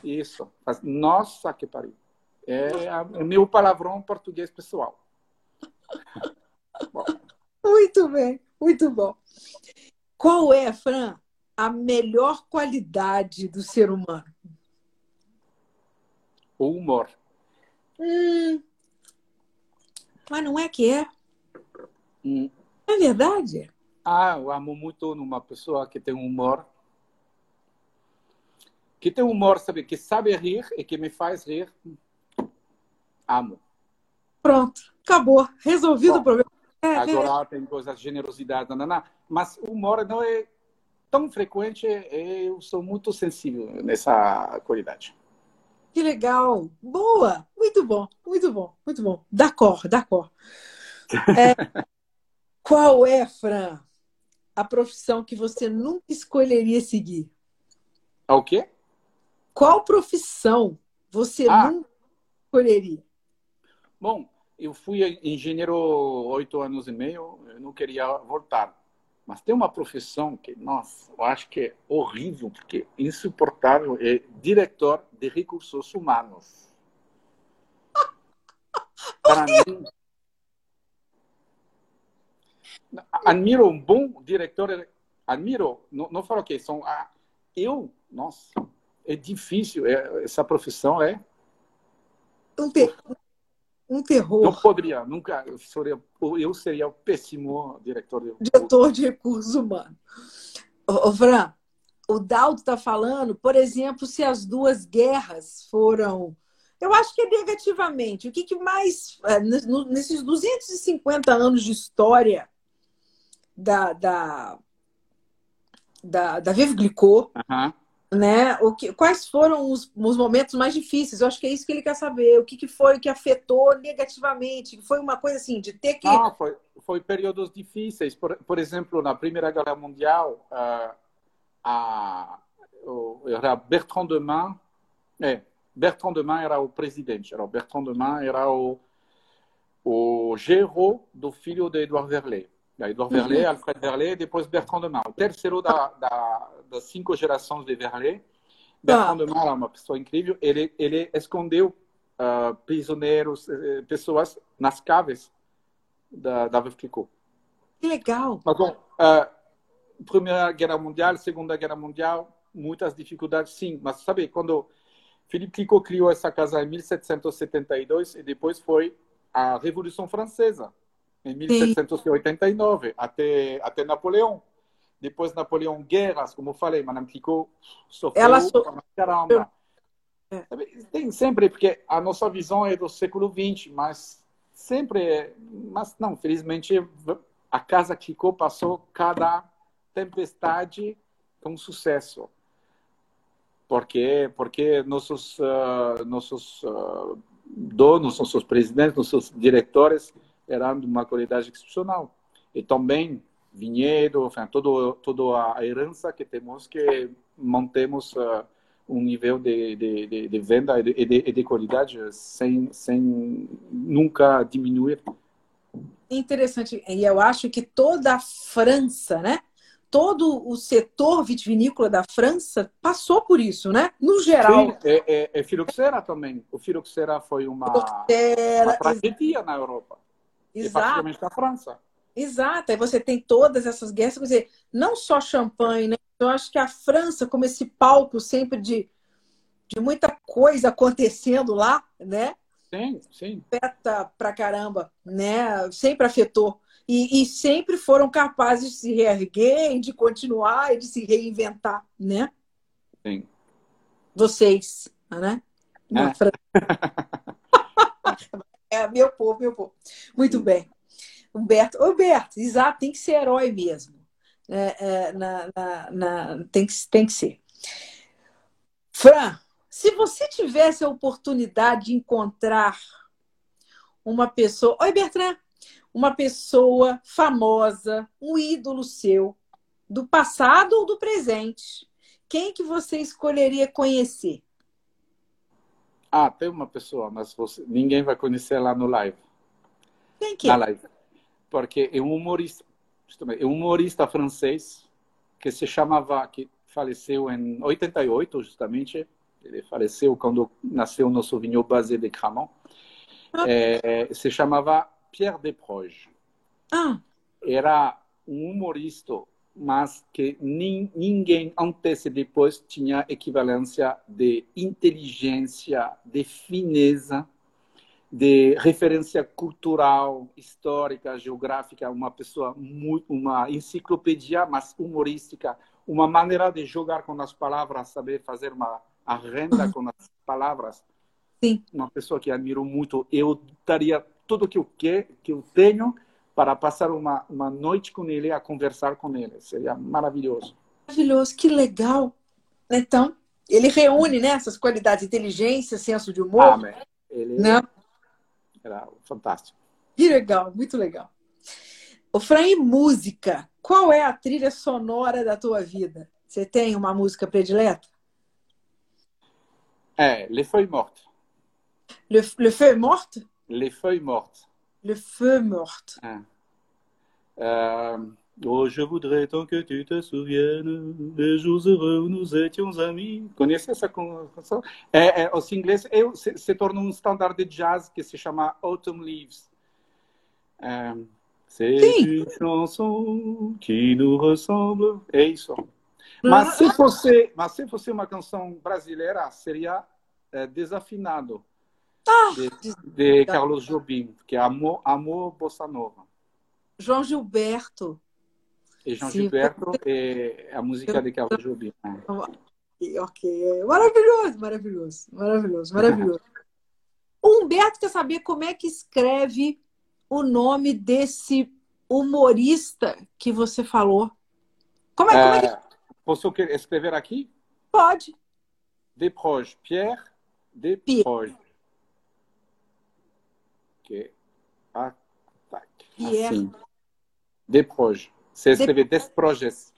Isso. Nossa, que pariu. É o meu palavrão português pessoal. Muito bem, muito bom. Qual é, Fran, a melhor qualidade do ser humano? O humor. Hum, mas não é que é? Hum. É verdade? Ah, eu amo muito numa pessoa que tem humor. Que tem humor, sabe? Que sabe rir e que me faz rir. Amo. Pronto, acabou. Resolvido Bom, o problema. É, é. agora é. tem coisas, generosidade, nananá, mas o humor não é tão frequente. Eu sou muito sensível nessa qualidade. Que legal. Boa. Muito bom, muito bom, muito bom. D'accord, d'accord. É, qual é, Fran, a profissão que você nunca escolheria seguir? O quê? Qual profissão você ah. nunca escolheria? Bom, eu fui engenheiro oito anos e meio, eu não queria voltar. Mas tem uma profissão que, nossa, eu acho que é horrível, porque é insuportável, é diretor de recursos humanos. Para mim, admiro um bom diretor, admiro, não, não falo que são, ah, eu, nossa, é difícil, é, essa profissão é um, ter, um terror. Não poderia, nunca, eu seria, eu seria o péssimo diretor de diretor de recursos humanos. Ô, Fran, o Daldo está falando, por exemplo, se as duas guerras foram eu acho que é negativamente. O que, que mais, é, nesses 250 anos de história, da, da, da, da Vive Glicô, uhum. né? O que, quais foram os, os, momentos mais difíceis? Eu acho que é isso que ele quer saber. O que, que foi que afetou negativamente? Foi uma coisa assim, de ter que. Foi, foi períodos difíceis. Por, por exemplo, na Primeira Guerra Mundial, uh, a, o, era Bertrand de Man. É, Bertrand de Man era o presidente. Era, Bertrand de Man era o, o gerro do filho de Edouard Verlet. Edouard Verlet, Alfred Verlet, depois Bertrand de Man. O terceiro da, da, das cinco gerações de Verlet. Bertrand de Man era uma pessoa incrível. Ele, ele escondeu uh, prisioneiros, uh, pessoas nas caves da, da Clicquot. Que legal! Mas, bom, uh, Primeira Guerra Mundial, Segunda Guerra Mundial, muitas dificuldades, sim. Mas, sabe, quando Philippe Clicquot criou essa casa em 1772 e depois foi a Revolução Francesa, em 1789, até, até Napoleão. Depois Napoleão, guerras, como falei, Madame Clicquot sofreu Ela so... caramba. É. Tem sempre, porque a nossa visão é do século XX, mas sempre, mas não, felizmente a casa Clicquot passou cada tempestade com sucesso. Porque porque nossos uh, nossos uh, donos, nossos presidentes, nossos diretores eram de uma qualidade excepcional. E também vinhedo, enfim, todo toda a herança que temos que mantemos uh, um nível de, de, de, de venda e de, de, de, qualidade sem, sem nunca diminuir. Interessante. E eu acho que toda a França, né? Todo o setor vitivinícola da França passou por isso, né? No geral. Sim, é, é, é filoxera também. O filoxera foi uma, filoxera, uma tragédia na Europa. Exato. E na França. Exato, aí você tem todas essas guerras, quer dizer, não só champanhe, né? Eu acho que a França, como esse palco sempre de, de muita coisa acontecendo lá, né? Sim, sim. Afeta pra caramba, né? Sempre afetou. E, e sempre foram capazes de se reerguer, de continuar e de se reinventar, né? Sim. Vocês, né? É. é meu povo, meu povo. Muito bem. Humberto, Humberto, exato, tem que ser herói mesmo. É, é, na, na, na, tem, que, tem que ser. Fran, se você tivesse a oportunidade de encontrar uma pessoa. Oi, Bertrand! Uma pessoa famosa, um ídolo seu, do passado ou do presente, quem que você escolheria conhecer? Ah, tem uma pessoa, mas você, ninguém vai conhecer lá no live. Quem que é? Na live porque é um humorista, é um humorista francês que se chamava, que faleceu em 88, justamente. Ele faleceu quando nasceu o nosso vinho basé de Cramont. Ah. É, se chamava Pierre Desproges. Ah. Era um humorista, mas que ninguém antes e depois tinha equivalência de inteligência, de fineza de referência cultural, histórica, geográfica, uma pessoa muito, uma enciclopédia, mas humorística, uma maneira de jogar com as palavras, saber fazer uma a renda com as palavras. Sim. Uma pessoa que admiro muito. Eu daria tudo que eu quero, que eu tenho para passar uma uma noite com ele, a conversar com ele. Seria maravilhoso. Maravilhoso, que legal. Então, ele reúne né, essas qualidades, inteligência, senso de humor. Ah, ele... Não? Era fantástico. Que legal, muito legal. O Fran, música? Qual é a trilha sonora da tua vida? Você tem uma música predileta? É, Les Feuilles Mortes. Le, le Feuille Morte? Les Feuilles Mortes. Le Feu Morte. É. Uh, Oh, je voudrais tant que tu te souviennes des jours heureux où nous étions amis. Conhece essa canção? É, é, os ingleses eu, se, se tornou um standard de jazz que se chama Autumn Leaves. É, C'est une chanson qui nous ressemble. É isso. Mas se fosse, mas se fosse uma canção brasileira, seria é, Desafinado. Ah, de, de Carlos Jobim, que é Amor, Amor Bossa Nova. João Gilberto. E João Gilberto é a música de Carlos Jobim. Né? Ok, maravilhoso, maravilhoso, maravilhoso, maravilhoso. O Humberto quer saber como é que escreve o nome desse humorista que você falou. Como é, como é que... É, posso escrever aqui? Pode. Desproges, Pierre Desproges. Ok. Ah, tá. Pierre. Assim. Desproges. Você escrever Desproges.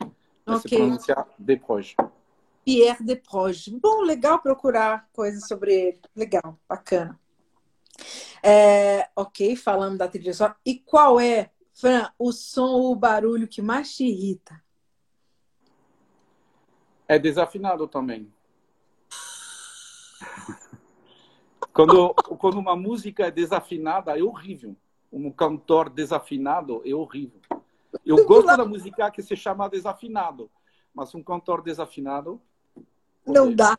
Okay. pronunciar Desproges. Pierre Desproges. Bom, legal procurar coisas sobre ele. Legal, bacana. É, ok, falando da trilha sonora. E qual é, Fran, o som ou o barulho que mais te irrita? É desafinado também. quando, quando uma música é desafinada, é horrível. Um cantor desafinado é horrível. Eu gosto da música que se chama desafinado, mas um cantor desafinado. Não dá.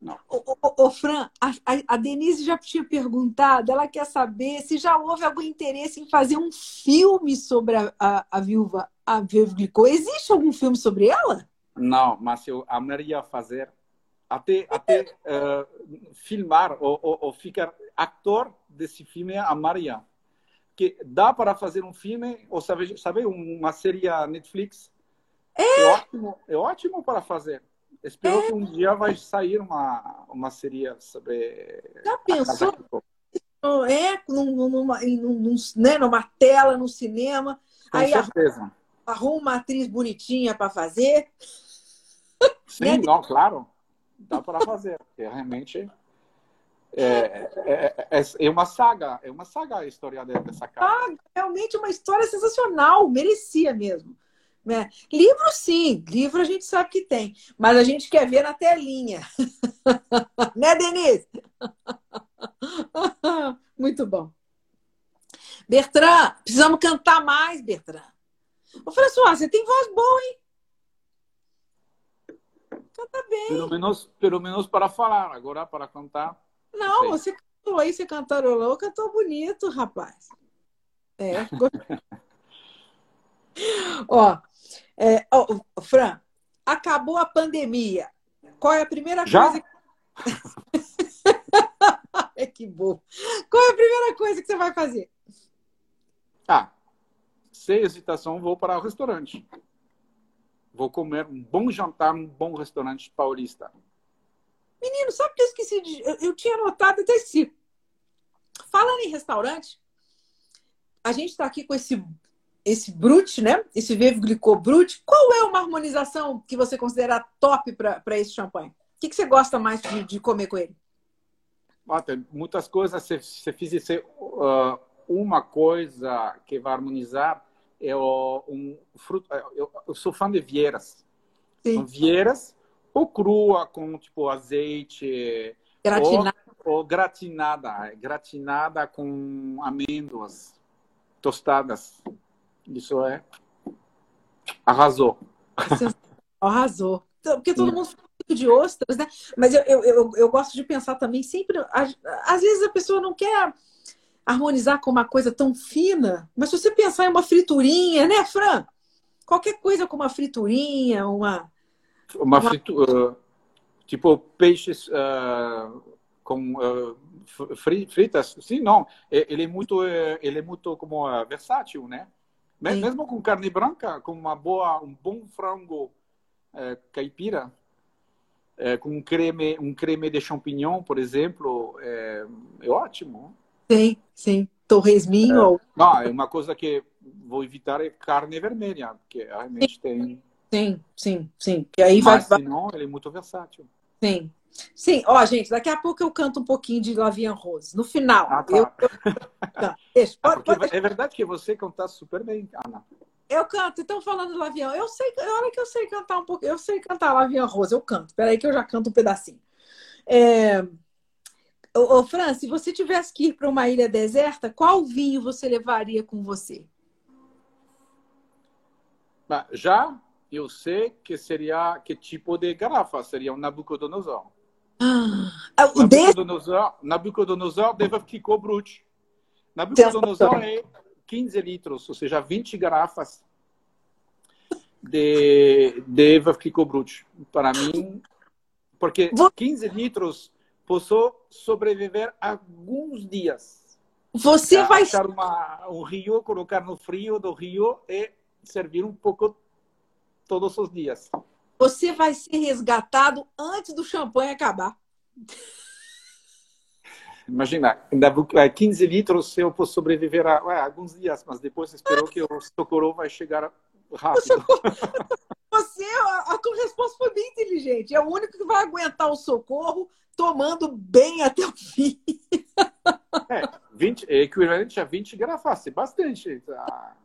Não. Ô, ô, ô Fran, a, a, Denise já tinha perguntado, ela quer saber se já houve algum interesse em fazer um filme sobre a, a, a viúva, a viúva Glicô. Existe algum filme sobre ela? Não, mas eu amaria fazer, até, até uh, filmar ou, ou, ou, ficar ator desse filme, amaria. Que dá para fazer um filme, ou sabe, sabe uma série Netflix? É, é ótimo, é ótimo para fazer. Espero é. que um dia vai sair uma, uma série sobre. Já pensou? É, numa, numa, num, né, numa tela, no cinema. Com aí certeza. Arruma uma atriz bonitinha para fazer. Sim, né? não, claro. Dá para fazer. Porque realmente é, é, é, é, uma saga. É uma saga a história dessa casa. Ah, realmente uma história sensacional. Merecia mesmo. Né? Livro, sim, livro a gente sabe que tem, mas a gente quer ver na telinha. né, Denise? Muito bom. Bertrand, precisamos cantar mais, Bertrand. Ô, François, você tem voz boa, hein? Canta bem. Pelo menos, pelo menos para falar, agora para cantar. Não, não você cantou aí, você cantarolou, cantou bonito, rapaz. É. Ó, é, oh, Fran, acabou a pandemia. Qual é a primeira Já? coisa? é que bom. Qual é a primeira coisa que você vai fazer? Ah, sem hesitação, vou para o restaurante. Vou comer um bom jantar num bom restaurante paulista. Menino, sabe que eu esqueci de. Eu, eu tinha anotado até esse. Falando em restaurante, a gente está aqui com esse esse brut, né? Esse Veuve Glicot brut, qual é uma harmonização que você considera top para esse champanhe? O que, que você gosta mais de, de comer com ele? Ah, tem muitas coisas. Se você fizesse uh, uma coisa que vai harmonizar, é o, um fruto. Eu, eu, sou fã de vieiras. Sim. São vieiras ou crua com tipo azeite. Gratinada. Ou, ou gratinada, gratinada com amêndoas tostadas. Isso é. Arrasou. Arrasou. Então, porque todo mundo fala de ostras, né? Mas eu, eu, eu, eu, gosto de pensar também sempre. Às vezes a pessoa não quer harmonizar com uma coisa tão fina, mas se você pensar em uma friturinha, né, Fran? Qualquer coisa com uma friturinha, uma. Uma, fritura. Uh, tipo peixes uh, com. Uh, fritas, sim, não. Ele é muito, ele é muito como versátil, né? Sim. Mesmo com carne branca, com uma boa, um bom frango é, caipira, é, com um creme, um creme de champignon, por exemplo, é, é ótimo. Sim, sim. Torresminho. É, não, é uma coisa que vou evitar é carne vermelha, porque realmente sim. tem. Sim, sim, sim. Que aí Mas, vai. Senão, ele é muito versátil. Sim. Sim, ó, gente, daqui a pouco eu canto um pouquinho de Lavian Rose. No final. Ah, tá. eu. Tá, deixa, pode, ah, pode... É verdade que você canta super bem, Ana. Eu canto, então falando Lavian, eu sei, olha que eu sei cantar um pouco, eu sei cantar Lavian Rose, eu canto. Peraí que eu já canto um pedacinho. É... Ô, ô, Fran, se você tivesse que ir para uma ilha deserta, qual vinho você levaria com você? Já eu sei que seria que tipo de garrafa seria um Nabucodonosor. Ah, o Nabucodonosor, Nabucodonosor deve ficar brute. Nabucodonosor é 15 litros, ou seja, 20 garrafas de, de Eva Kiko Brut. Para mim, porque 15 litros posso sobreviver alguns dias. Você vai achar uma, um rio, colocar no frio do rio e servir um pouco todos os dias. Você vai ser resgatado antes do champanhe acabar. Imagina, ainda 15 litros eu posso sobreviver a, a alguns dias, mas depois espero que o socorro vai chegar rápido. Você, a, a tua resposta foi bem inteligente. É o único que vai aguentar o socorro tomando bem até o fim. É, 20, é equivalente a 20 garrafas, é bastante. Tá?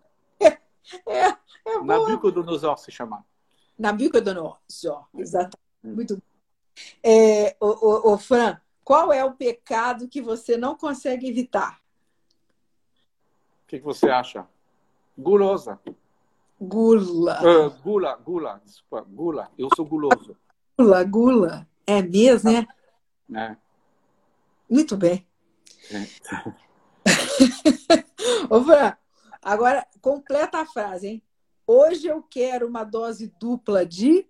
É, é, é Nabucodonosor se chama. Nabucodonosor, exatamente. Muito bom. É, o, o, o, Fran, qual é o pecado que você não consegue evitar? O que, que você acha? Gulosa. Gula. Uh, gula, gula, desculpa, gula. Eu sou guloso. Gula, gula. É mesmo, né? né? Muito bem. Ô, Fran, agora completa a frase, hein? Hoje eu quero uma dose dupla de.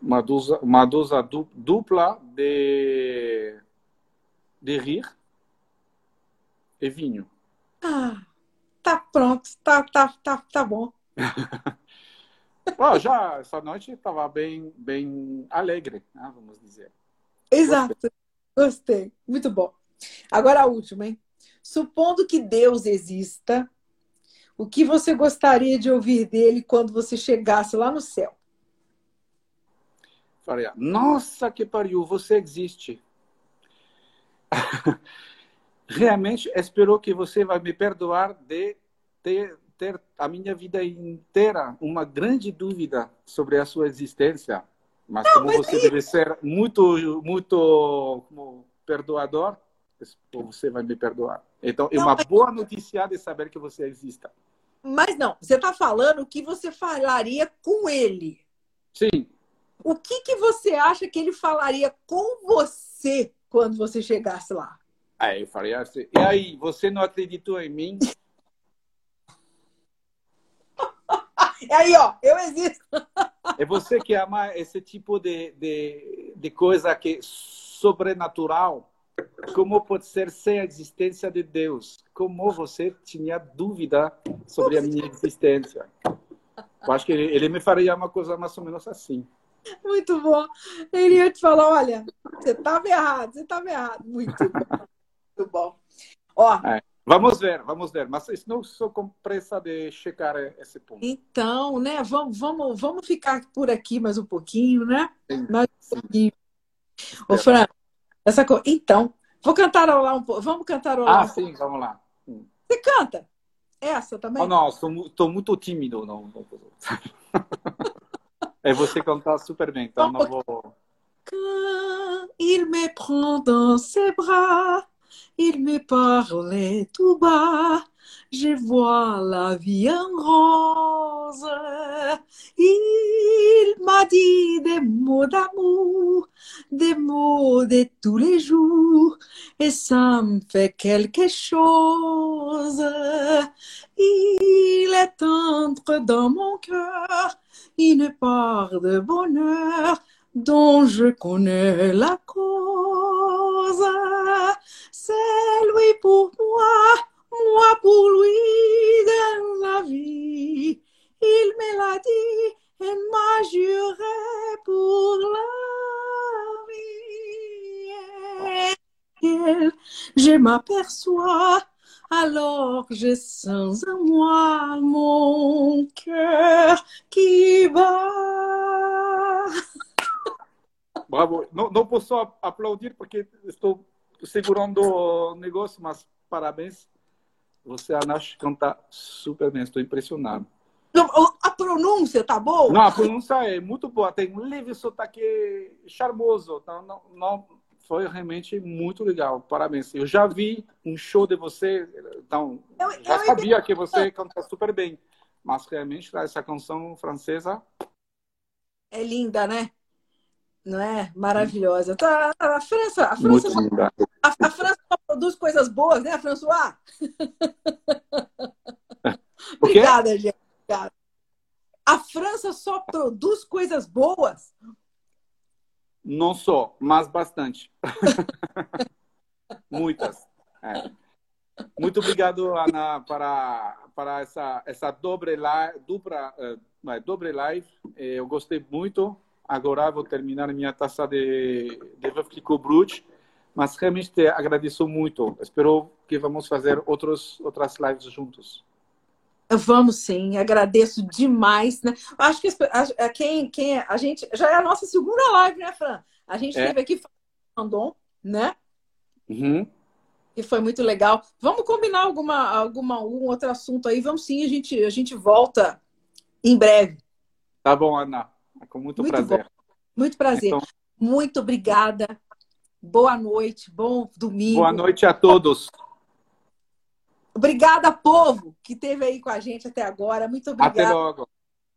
Uma dose, uma dose dupla de, de rir e vinho. Ah, tá pronto, tá, tá, tá, tá bom. oh, já essa noite estava bem, bem alegre, né, vamos dizer. Exato, gostei. gostei, muito bom. Agora a última, hein? Supondo que Deus exista, o que você gostaria de ouvir dele quando você chegasse lá no céu? Faria, nossa, que pariu, você existe. Realmente espero que você vai me perdoar de ter, ter a minha vida inteira uma grande dúvida sobre a sua existência. Mas Não, como mas você aí... deve ser muito, muito como, perdoador, você vai me perdoar. Então, é uma mas... boa notícia de saber que você exista. Mas não, você está falando o que você falaria com ele. Sim. O que, que você acha que ele falaria com você quando você chegasse lá? Aí eu falei assim, e aí, você não acreditou em mim? E aí, ó, eu existo. É você que ama esse tipo de, de, de coisa que é sobrenatural como pode ser sem a existência de Deus? Como você tinha dúvida sobre a minha existência? Eu acho que ele, ele me faria uma coisa mais ou menos assim. Muito bom. Ele ia te falar: olha, você estava errado, você estava errado. Muito bom. Muito bom. Ó, é, vamos ver, vamos ver. Mas não sou com pressa de checar esse ponto. Então, né? Vamos, vamos, vamos ficar por aqui mais um pouquinho, né? Sim, mais um pouquinho. Ô, Fran, essa co... Então, vou cantarolar um pouco. Vamos cantarolar. Ah, um sim, pouco. vamos lá. Você canta? Essa também? Oh, não, estou muito tímido. Não, não. é você cantar super bem, então não vou. Quand il me prend dans ses bras, il me parle tout bas. je vois la vie en rose. Il m'a dit des mots d'amour, des mots de tous les jours, et ça me fait quelque chose. Il est entre dans mon cœur une part de bonheur dont je connais la cause. C'est lui pour moi moi pour lui dans la vie. Il me l'a dit et m'a juré pour la vie. je m'aperçois alors je sens en moi mon cœur qui bat. Bravo. Não, não posso aplaudir porque estou segurando o negócio, mas parabéns você, Anash, canta super bem. Estou impressionado. A pronúncia tá boa? Não, a pronúncia é muito boa. Tem um leve sotaque charmoso. Então, não, não, foi realmente muito legal. Parabéns. Eu já vi um show de você, então eu, já eu sabia entendi. que você canta super bem. Mas realmente essa canção francesa é linda, né? Não é? Maravilhosa. Tá, a França, a França, a, a, França produz coisas boas, né, François? Obrigada, gente. Obrigada. A França só produz coisas boas? Não só, mas bastante. Muitas. É. Muito obrigado, Ana, para, para essa, essa dobre, dupla, uh, dobre live. Eu gostei muito. Agora vou terminar minha taça de, de Brut mas realmente te agradeço muito. Espero que vamos fazer outros, outras lives juntos. Vamos sim, agradeço demais. Né? Acho que a, quem, quem a gente já é a nossa segunda live, né, Fran? A gente é. teve aqui Randon, né? Uhum. E foi muito legal. Vamos combinar alguma, alguma algum outro assunto aí? Vamos sim, a gente, a gente volta em breve. Tá bom, Ana. Com muito, muito prazer. Bom. Muito prazer. Então... Muito obrigada. Boa noite, bom domingo. Boa noite a todos. Obrigada, povo, que esteve aí com a gente até agora. Muito obrigada. Até logo.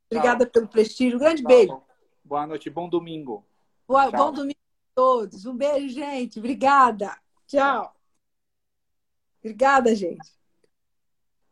Obrigada Tchau. pelo prestígio. grande Tchau. beijo. Boa noite, bom domingo. Boa, bom domingo. todos. Um beijo, gente. Obrigada. Tchau. Obrigada, gente.